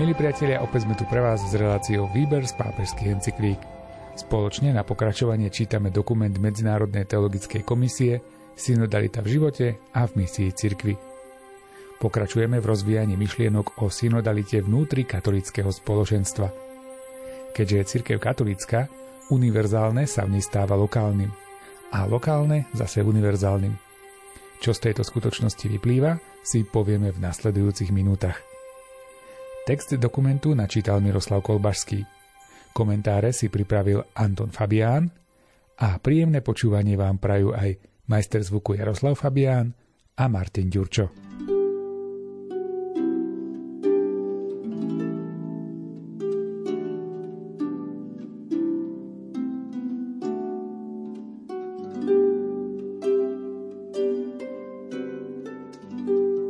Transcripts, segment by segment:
Milí priatelia, opäť sme tu pre vás s reláciou Výber z pápežských encyklík. Spoločne na pokračovanie čítame dokument Medzinárodnej teologickej komisie Synodalita v živote a v misii cirkvi. Pokračujeme v rozvíjaní myšlienok o synodalite vnútri katolického spoločenstva. Keďže je cirkev katolická, univerzálne sa v nej stáva lokálnym a lokálne zase univerzálnym. Čo z tejto skutočnosti vyplýva, si povieme v nasledujúcich minútach. Text dokumentu načítal Miroslav Kolbašský. Komentáre si pripravil Anton Fabián a príjemné počúvanie vám prajú aj majster zvuku Jaroslav Fabián a Martin Ďurčo.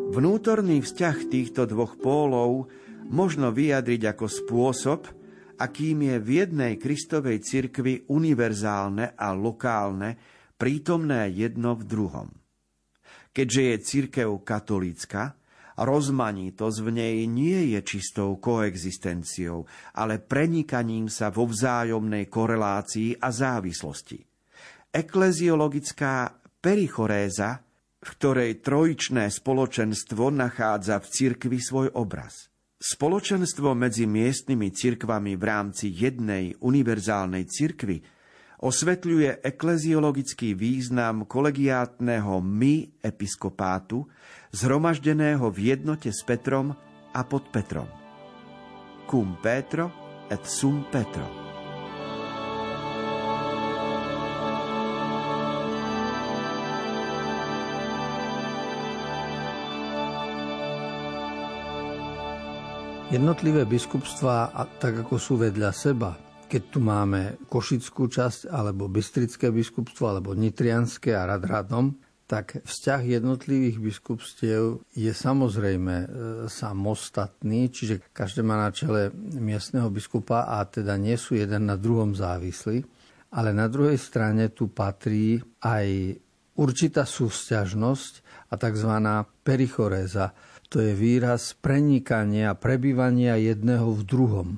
Vnútorný vzťah týchto dvoch pólov možno vyjadriť ako spôsob, akým je v jednej Kristovej cirkvi univerzálne a lokálne prítomné jedno v druhom. Keďže je cirkev katolícka, rozmanitosť v nej nie je čistou koexistenciou, ale prenikaním sa vo vzájomnej korelácii a závislosti. Ekleziologická perichoréza, v ktorej trojičné spoločenstvo nachádza v cirkvi svoj obraz – Spoločenstvo medzi miestnymi cirkvami v rámci jednej univerzálnej cirkvy osvetľuje ekleziologický význam kolegiátneho my episkopátu, zhromaždeného v jednote s Petrom a pod Petrom. Cum Petro et sum Petro. Jednotlivé biskupstvá, tak ako sú vedľa seba, keď tu máme Košickú časť, alebo Bystrické biskupstvo, alebo Nitrianské a rad radom, tak vzťah jednotlivých biskupstiev je samozrejme e, samostatný, čiže každé má na čele miestneho biskupa a teda nie sú jeden na druhom závislí. Ale na druhej strane tu patrí aj určitá súvzťažnosť a tzv. perichoréza, to je výraz prenikania, prebývania jedného v druhom.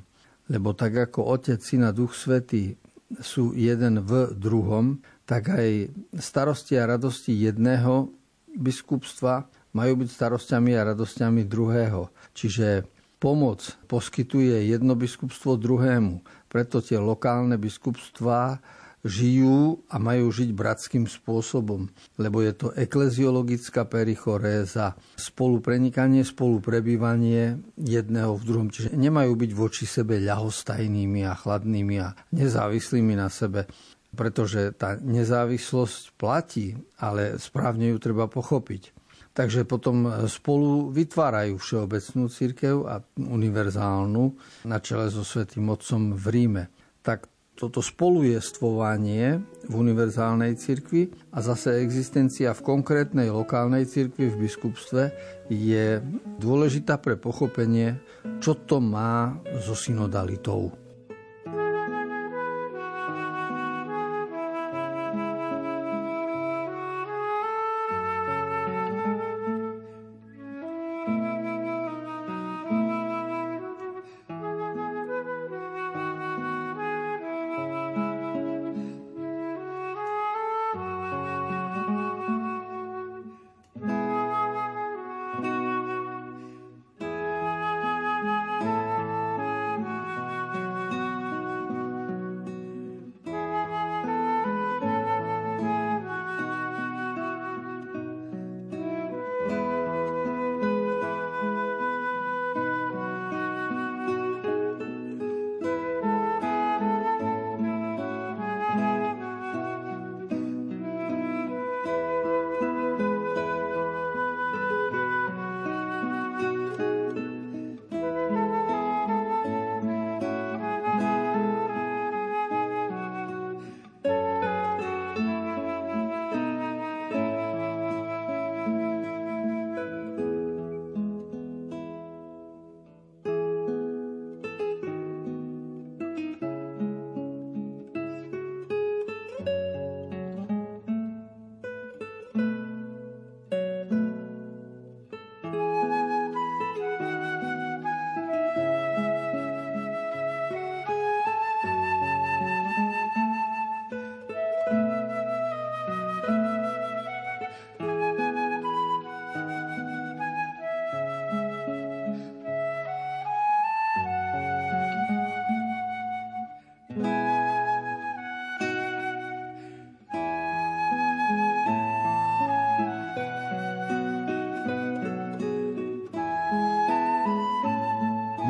Lebo tak ako Otec, Syn a Duch Svetý sú jeden v druhom, tak aj starosti a radosti jedného biskupstva majú byť starostiami a radosťami druhého. Čiže pomoc poskytuje jedno biskupstvo druhému. Preto tie lokálne biskupstvá žijú a majú žiť bratským spôsobom, lebo je to ekleziologická perichoréza, spoluprenikanie, spoluprebývanie jedného v druhom. Čiže nemajú byť voči sebe ľahostajnými a chladnými a nezávislými na sebe, pretože tá nezávislosť platí, ale správne ju treba pochopiť. Takže potom spolu vytvárajú všeobecnú církev a univerzálnu na čele so Svetým Otcom v Ríme. Toto spolujestvovanie v univerzálnej cirkvi a zase existencia v konkrétnej lokálnej cirkvi v biskupstve je dôležitá pre pochopenie, čo to má so synodalitou.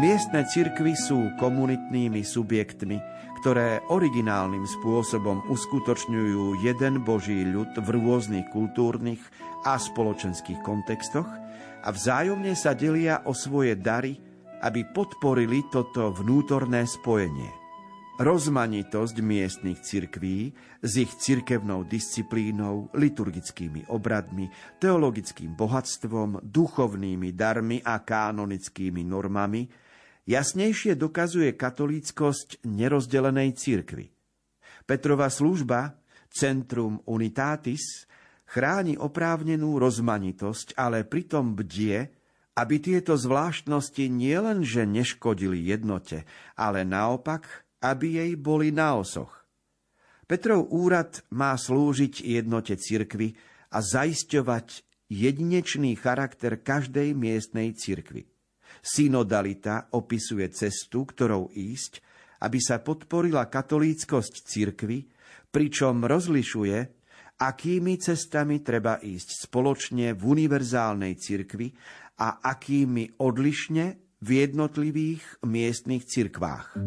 Miestne cirkvy sú komunitnými subjektmi, ktoré originálnym spôsobom uskutočňujú jeden Boží ľud v rôznych kultúrnych a spoločenských kontextoch a vzájomne sa delia o svoje dary, aby podporili toto vnútorné spojenie. Rozmanitosť miestnych cirkví s ich cirkevnou disciplínou, liturgickými obradmi, teologickým bohatstvom, duchovnými darmi a kanonickými normami jasnejšie dokazuje katolíckosť nerozdelenej cirkvy. Petrova služba, Centrum Unitatis, chráni oprávnenú rozmanitosť, ale pritom bdie, aby tieto zvláštnosti nielenže neškodili jednote, ale naopak aby jej boli na osoch. Petrov úrad má slúžiť jednote cirkvy a zaisťovať jedinečný charakter každej miestnej cirkvy. Synodalita opisuje cestu, ktorou ísť, aby sa podporila katolíckosť cirkvy, pričom rozlišuje, akými cestami treba ísť spoločne v univerzálnej cirkvi a akými odlišne v jednotlivých miestnych cirkvách.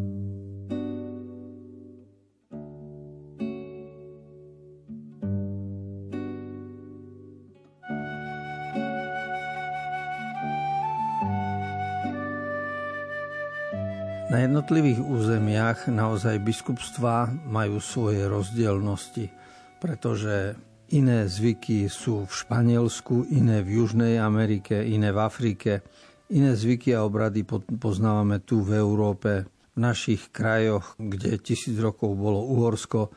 Na jednotlivých územiach naozaj biskupstvá majú svoje rozdielnosti, pretože iné zvyky sú v Španielsku, iné v Južnej Amerike, iné v Afrike. Iné zvyky a obrady poznávame tu v Európe, v našich krajoch, kde tisíc rokov bolo Uhorsko,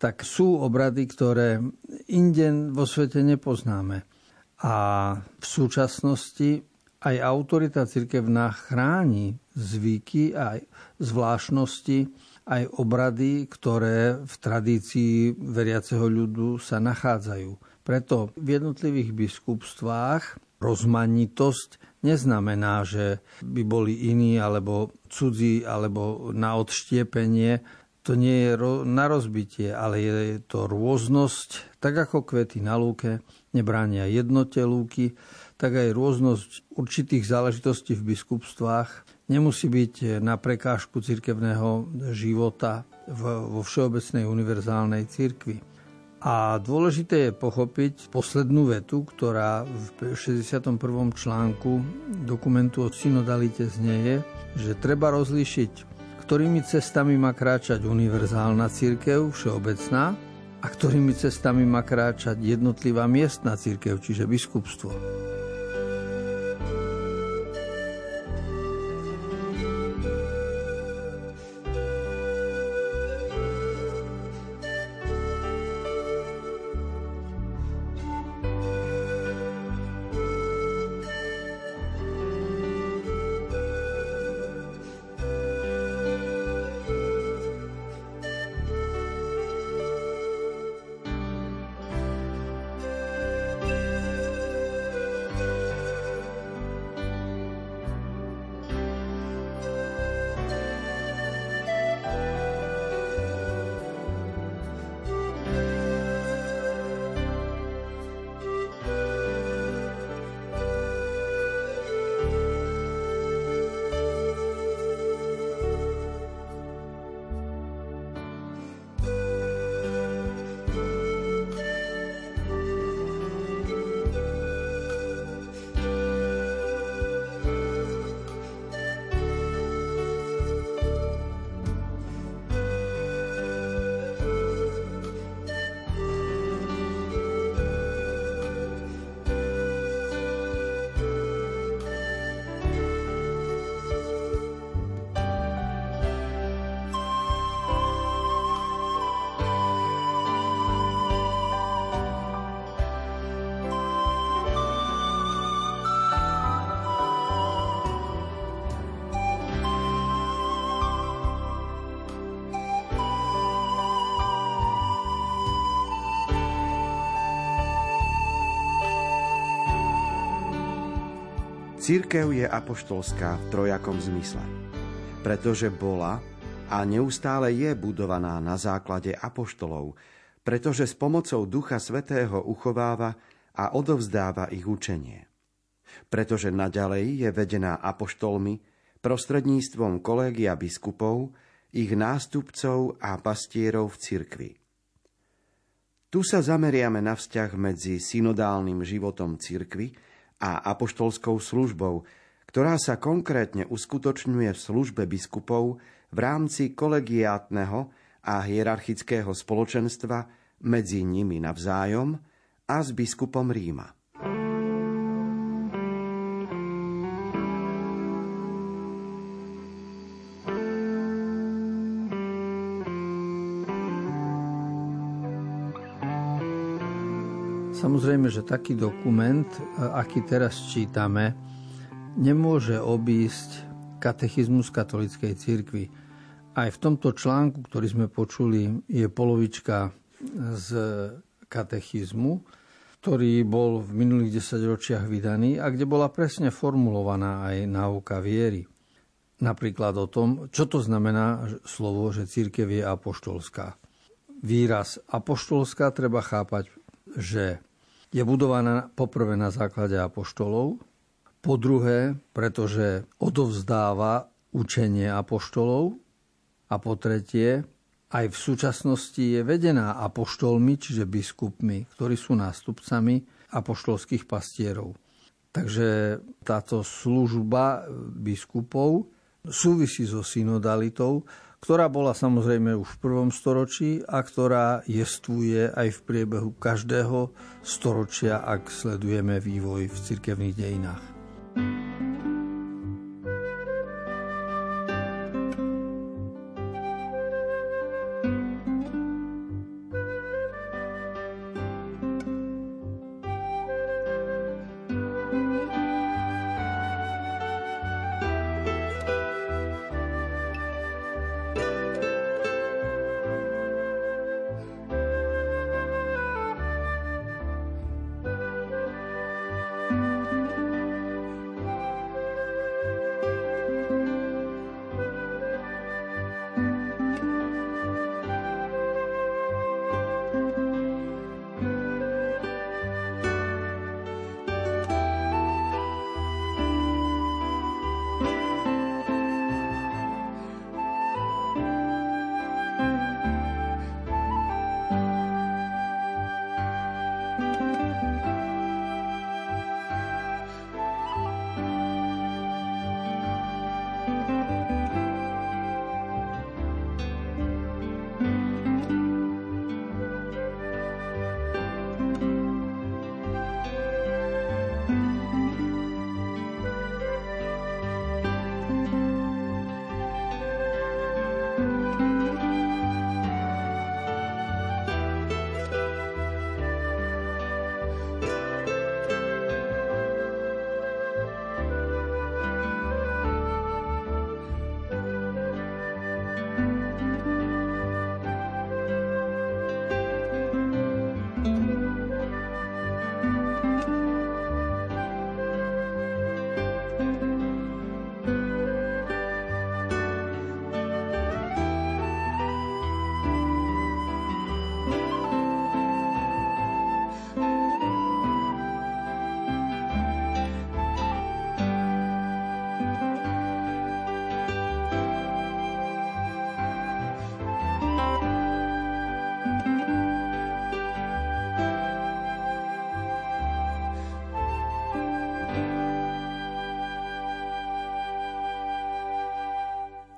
tak sú obrady, ktoré inde vo svete nepoznáme. A v súčasnosti aj autorita cirkevná chráni zvyky a zvláštnosti, aj obrady, ktoré v tradícii veriaceho ľudu sa nachádzajú. Preto v jednotlivých biskupstvách rozmanitosť neznamená, že by boli iní alebo cudzí alebo na odštiepenie. To nie je na rozbitie, ale je to rôznosť, tak ako kvety na lúke nebránia jednote lúky, tak aj rôznosť určitých záležitostí v biskupstvách nemusí byť na prekážku cirkevného života vo všeobecnej univerzálnej cirkvi. A dôležité je pochopiť poslednú vetu, ktorá v 61. článku dokumentu o synodalite znieje, že treba rozlíšiť, ktorými cestami má kráčať univerzálna církev, všeobecná, a ktorými cestami má kráčať jednotlivá miestna církev, čiže biskupstvo. Církev je apoštolská v trojakom zmysle, pretože bola a neustále je budovaná na základe apoštolov, pretože s pomocou Ducha Svetého uchováva a odovzdáva ich učenie. Pretože naďalej je vedená apoštolmi, prostredníctvom kolégia biskupov, ich nástupcov a pastierov v cirkvi. Tu sa zameriame na vzťah medzi synodálnym životom cirkvy a apoštolskou službou, ktorá sa konkrétne uskutočňuje v službe biskupov v rámci kolegiátneho a hierarchického spoločenstva medzi nimi navzájom a s biskupom Ríma. Samozrejme, že taký dokument, aký teraz čítame, nemôže obísť katechizmus katolíckej cirkvi. Aj v tomto článku, ktorý sme počuli, je polovička z katechizmu, ktorý bol v minulých desaťročiach vydaný a kde bola presne formulovaná aj náuka viery. Napríklad o tom, čo to znamená slovo, že církev je apoštolská. Výraz apoštolská treba chápať, že je budovaná poprvé na základe apoštolov, po druhé, pretože odovzdáva učenie apoštolov a po tretie, aj v súčasnosti je vedená apoštolmi, čiže biskupmi, ktorí sú nástupcami apoštolských pastierov. Takže táto služba biskupov súvisí so synodalitou, ktorá bola samozrejme už v prvom storočí a ktorá jestvuje aj v priebehu každého storočia, ak sledujeme vývoj v cirkevných dejinách.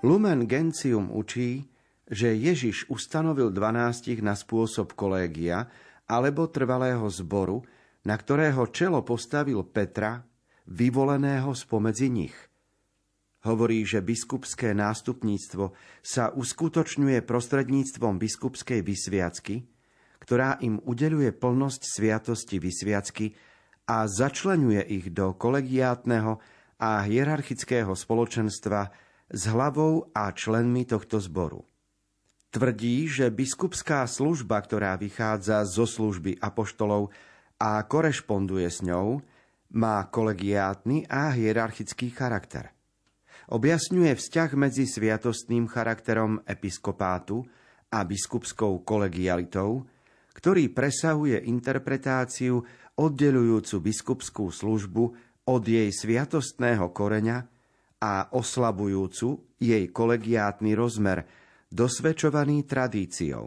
Lumen Gentium učí, že Ježiš ustanovil dvanástich na spôsob kolégia alebo trvalého zboru, na ktorého čelo postavil Petra, vyvoleného spomedzi nich. Hovorí, že biskupské nástupníctvo sa uskutočňuje prostredníctvom biskupskej vysviacky, ktorá im udeluje plnosť sviatosti vysviacky a začlenuje ich do kolegiátneho a hierarchického spoločenstva s hlavou a členmi tohto zboru. Tvrdí, že biskupská služba, ktorá vychádza zo služby apoštolov a korešponduje s ňou, má kolegiátny a hierarchický charakter. Objasňuje vzťah medzi sviatostným charakterom episkopátu a biskupskou kolegialitou, ktorý presahuje interpretáciu oddelujúcu biskupskú službu od jej sviatostného koreňa a oslabujúcu jej kolegiátny rozmer, dosvedčovaný tradíciou.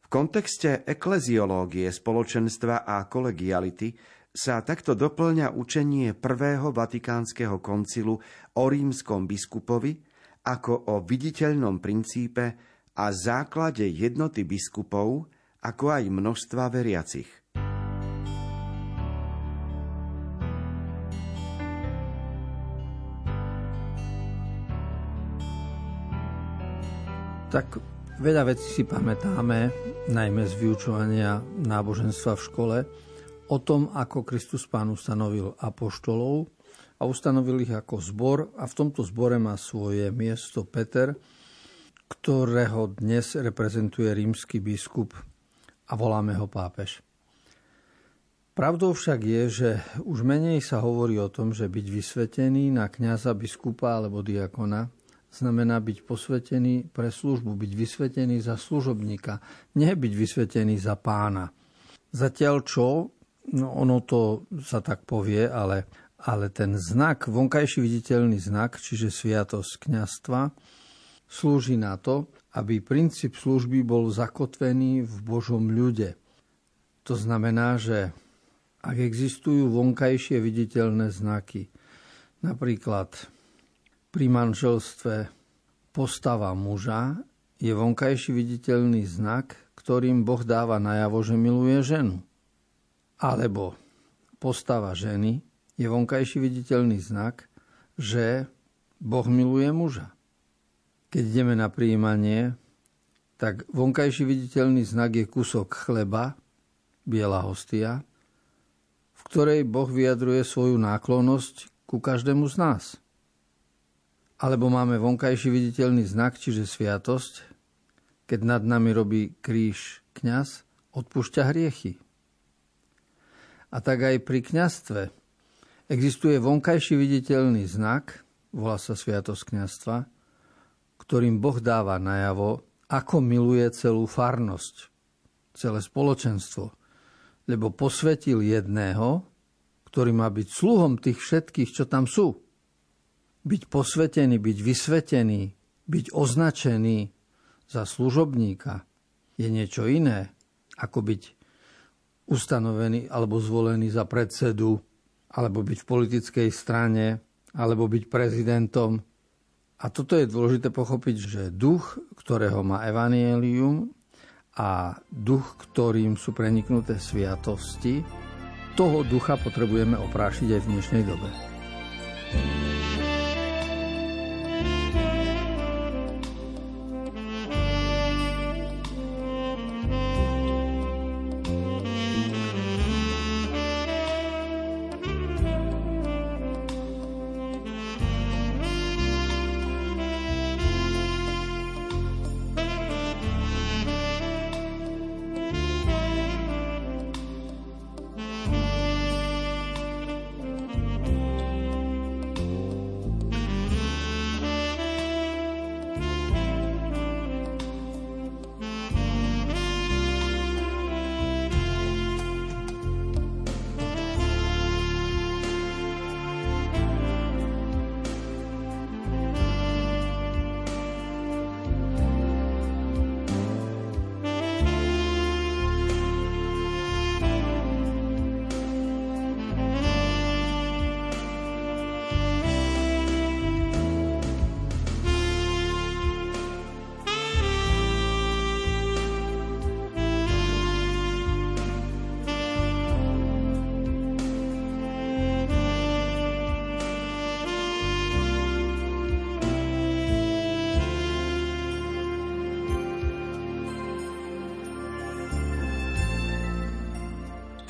V kontexte ekleziológie spoločenstva a kolegiality sa takto doplňa učenie prvého vatikánskeho koncilu o rímskom biskupovi ako o viditeľnom princípe a základe jednoty biskupov, ako aj množstva veriacich. Tak veľa vecí si pamätáme, najmä z vyučovania náboženstva v škole, o tom, ako Kristus Pán ustanovil apoštolov a ustanovil ich ako zbor a v tomto zbore má svoje miesto Peter, ktorého dnes reprezentuje rímsky biskup a voláme ho pápež. Pravdou však je, že už menej sa hovorí o tom, že byť vysvetený na kňaza, biskupa alebo diakona znamená byť posvetený pre službu, byť vysvetený za služobníka, nie byť vysvetený za pána. Zatiaľ čo, no ono to sa tak povie, ale, ale ten znak, vonkajší viditeľný znak, čiže sviatosť kňastva, slúži na to, aby princíp služby bol zakotvený v Božom ľude. To znamená, že ak existujú vonkajšie viditeľné znaky, napríklad pri manželstve postava muža je vonkajší viditeľný znak, ktorým Boh dáva najavo, že miluje ženu. Alebo postava ženy je vonkajší viditeľný znak, že Boh miluje muža. Keď ideme na príjmanie, tak vonkajší viditeľný znak je kúsok chleba, biela hostia, v ktorej Boh vyjadruje svoju náklonnosť ku každému z nás alebo máme vonkajší viditeľný znak, čiže sviatosť, keď nad nami robí kríž kňaz, odpúšťa hriechy. A tak aj pri kňastve. Existuje vonkajší viditeľný znak, volá sa sviatosť kňastva, ktorým Boh dáva najavo, ako miluje celú farnosť, celé spoločenstvo, lebo posvetil jedného, ktorý má byť sluhom tých všetkých, čo tam sú byť posvetený, byť vysvetený, byť označený za služobníka je niečo iné, ako byť ustanovený alebo zvolený za predsedu, alebo byť v politickej strane, alebo byť prezidentom. A toto je dôležité pochopiť, že duch, ktorého má evanielium a duch, ktorým sú preniknuté sviatosti, toho ducha potrebujeme oprášiť aj v dnešnej dobe.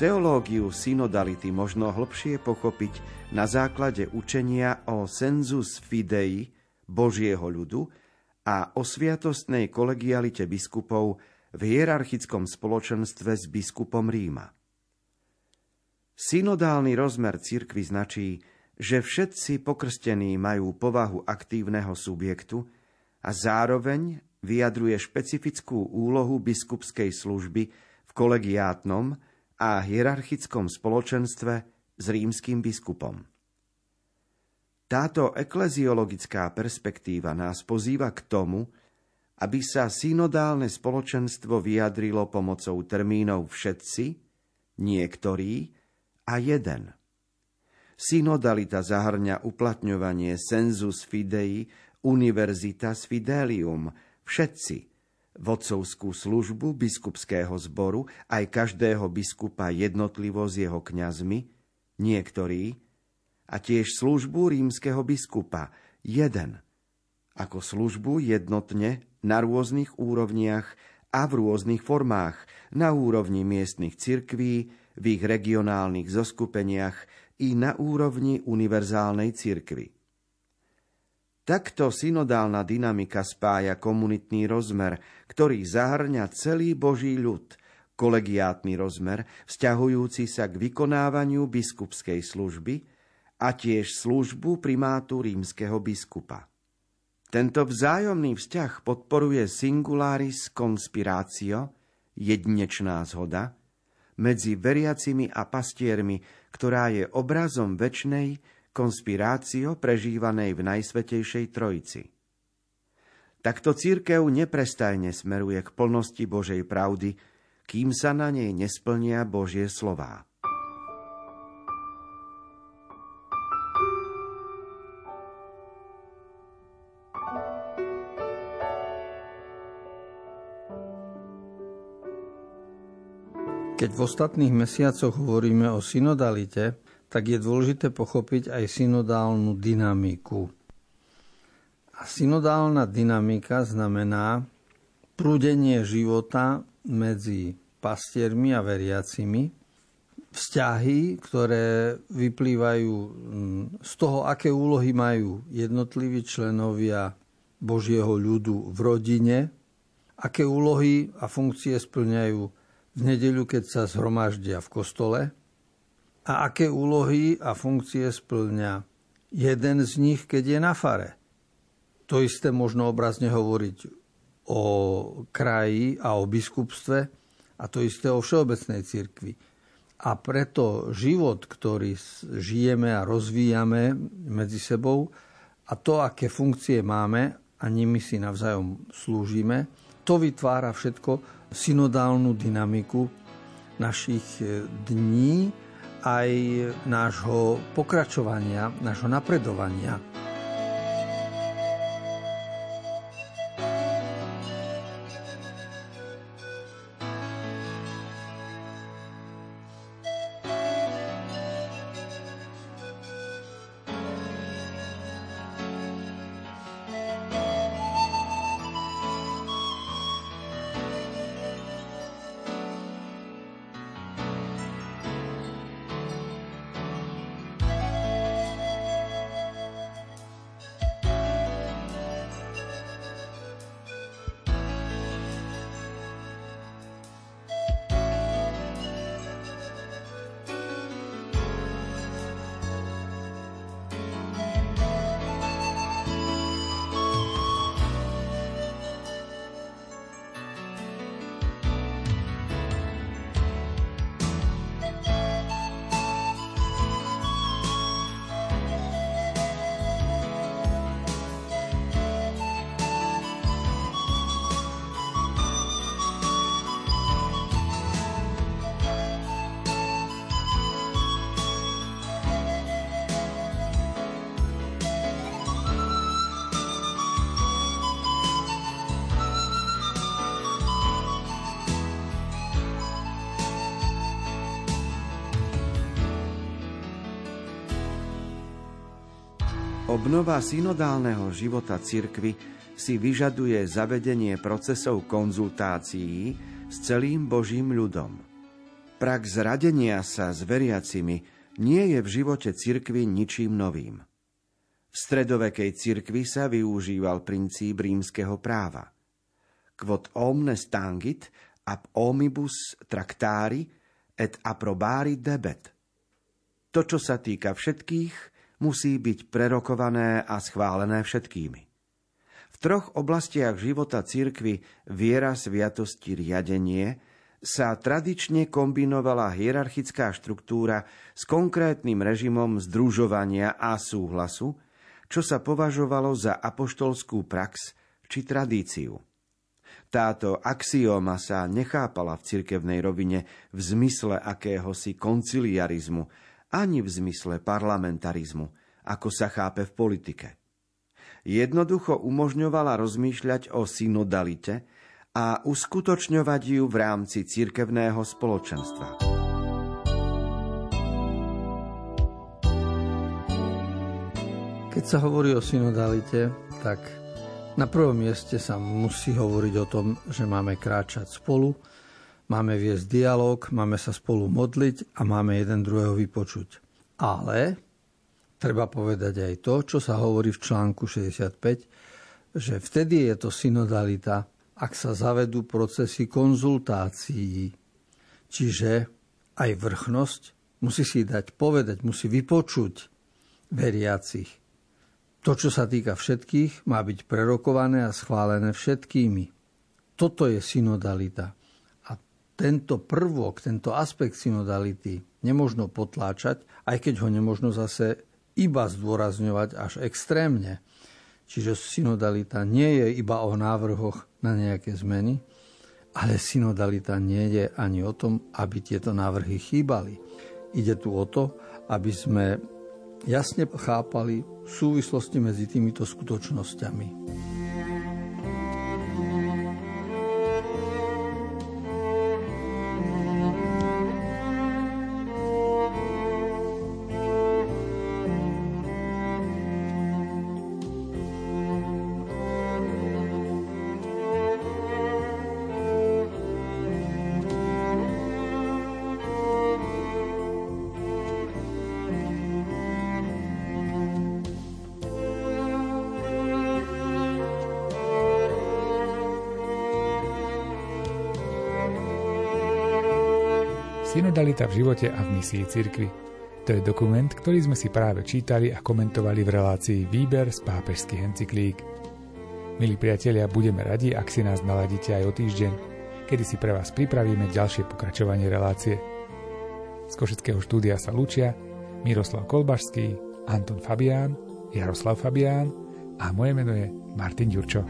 Teológiu synodality možno hlbšie pochopiť na základe učenia o sensus fidei Božieho ľudu a o sviatostnej kolegialite biskupov v hierarchickom spoločenstve s biskupom Ríma. Synodálny rozmer cirkvy značí, že všetci pokrstení majú povahu aktívneho subjektu a zároveň vyjadruje špecifickú úlohu biskupskej služby v kolegiátnom, a hierarchickom spoločenstve s rímským biskupom. Táto ekleziologická perspektíva nás pozýva k tomu, aby sa synodálne spoločenstvo vyjadrilo pomocou termínov všetci, niektorí a jeden. Synodalita zahrňa uplatňovanie sensus fidei univerzitas fidelium, všetci, vodcovskú službu biskupského zboru, aj každého biskupa jednotlivo s jeho kňazmi, niektorí, a tiež službu rímskeho biskupa, jeden, ako službu jednotne na rôznych úrovniach a v rôznych formách, na úrovni miestnych cirkví, v ich regionálnych zoskupeniach i na úrovni univerzálnej cirkvy. Takto synodálna dynamika spája komunitný rozmer, ktorý zahrňa celý Boží ľud, kolegiátny rozmer, vzťahujúci sa k vykonávaniu biskupskej služby a tiež službu primátu rímskeho biskupa. Tento vzájomný vzťah podporuje singularis conspiratio, jedinečná zhoda, medzi veriacimi a pastiermi, ktorá je obrazom väčnej konspirácio prežívanej v Najsvetejšej Trojici. Takto církev neprestajne smeruje k plnosti Božej pravdy, kým sa na nej nesplnia Božie slová. Keď v ostatných mesiacoch hovoríme o synodalite, tak je dôležité pochopiť aj synodálnu dynamiku. A synodálna dynamika znamená prúdenie života medzi pastiermi a veriacimi, vzťahy, ktoré vyplývajú mm, z toho, aké úlohy majú jednotliví členovia Božieho ľudu v rodine, aké úlohy a funkcie splňajú v nedeľu, keď sa zhromaždia v kostole a aké úlohy a funkcie splňa jeden z nich, keď je na fare. To isté možno obrazne hovoriť o kraji a o biskupstve a to isté o všeobecnej cirkvi. A preto život, ktorý žijeme a rozvíjame medzi sebou a to, aké funkcie máme a nimi si navzájom slúžime, to vytvára všetko synodálnu dynamiku našich dní aj nášho pokračovania, nášho napredovania. Obnova synodálneho života cirkvy si vyžaduje zavedenie procesov konzultácií s celým Božím ľudom. Prax zradenia sa s veriacimi nie je v živote cirkvy ničím novým. V stredovekej cirkvi sa využíval princíp rímskeho práva. Quod omnes tangit ab omibus tractari et approbari debet. To, čo sa týka všetkých, musí byť prerokované a schválené všetkými. V troch oblastiach života cirkvy viera, sviatosti, riadenie sa tradične kombinovala hierarchická štruktúra s konkrétnym režimom združovania a súhlasu čo sa považovalo za apoštolskú prax či tradíciu. Táto axióma sa nechápala v cirkevnej rovine v zmysle akéhosi konciliarizmu, ani v zmysle parlamentarizmu, ako sa chápe v politike. Jednoducho umožňovala rozmýšľať o synodalite a uskutočňovať ju v rámci cirkevného spoločenstva. Keď sa hovorí o synodalite, tak na prvom mieste sa musí hovoriť o tom, že máme kráčať spolu, máme viesť dialog, máme sa spolu modliť a máme jeden druhého vypočuť. Ale treba povedať aj to, čo sa hovorí v článku 65, že vtedy je to synodalita, ak sa zavedú procesy konzultácií. Čiže aj vrchnosť musí si dať povedať, musí vypočuť veriacich to, čo sa týka všetkých, má byť prerokované a schválené všetkými. Toto je synodalita. Tento prvok, tento aspekt synodality nemožno potláčať, aj keď ho nemožno zase iba zdôrazňovať až extrémne. Čiže synodalita nie je iba o návrhoch na nejaké zmeny, ale synodalita nie je ani o tom, aby tieto návrhy chýbali. Ide tu o to, aby sme jasne chápali súvislosti medzi týmito skutočnosťami. Synodalita v živote a v misii cirkvi. To je dokument, ktorý sme si práve čítali a komentovali v relácii Výber z pápežských encyklík. Milí priatelia, budeme radi, ak si nás naladíte aj o týždeň, kedy si pre vás pripravíme ďalšie pokračovanie relácie. Z Košického štúdia sa lúčia Miroslav Kolbašský, Anton Fabián, Jaroslav Fabián a moje meno je Martin Ďurčo.